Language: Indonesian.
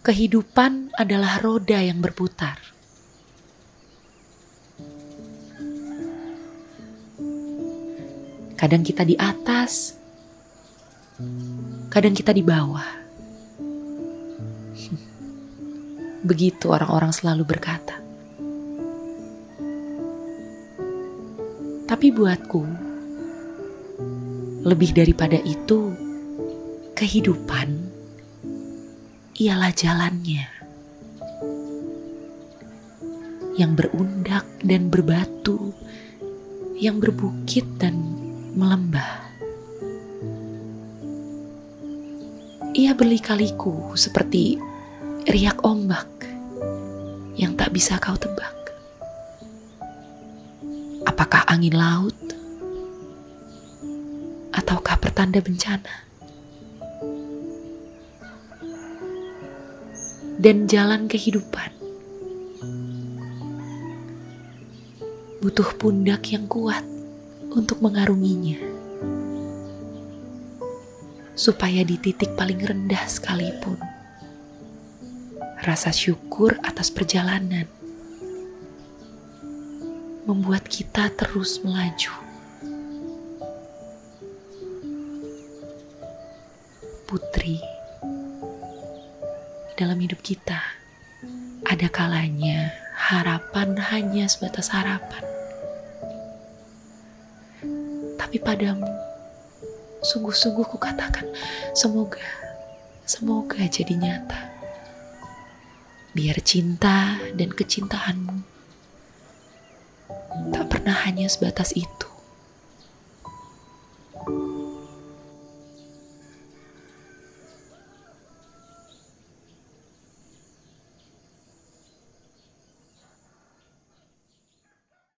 kehidupan adalah roda yang berputar. Kadang kita di atas, kadang kita di bawah. Begitu orang-orang selalu berkata. Tapi buatku, lebih daripada itu, kehidupan ialah jalannya yang berundak dan berbatu, yang berbukit dan melembah. Ia berlikaliku seperti riak ombak yang tak bisa kau tebak. Apakah angin laut ataukah pertanda bencana? Dan jalan kehidupan butuh pundak yang kuat untuk mengarunginya, supaya di titik paling rendah sekalipun rasa syukur atas perjalanan membuat kita terus melaju. Putri, dalam hidup kita ada kalanya harapan hanya sebatas harapan. Tapi padamu, sungguh-sungguh kukatakan, semoga, semoga jadi nyata biar cinta dan kecintaanmu tak pernah hanya sebatas itu.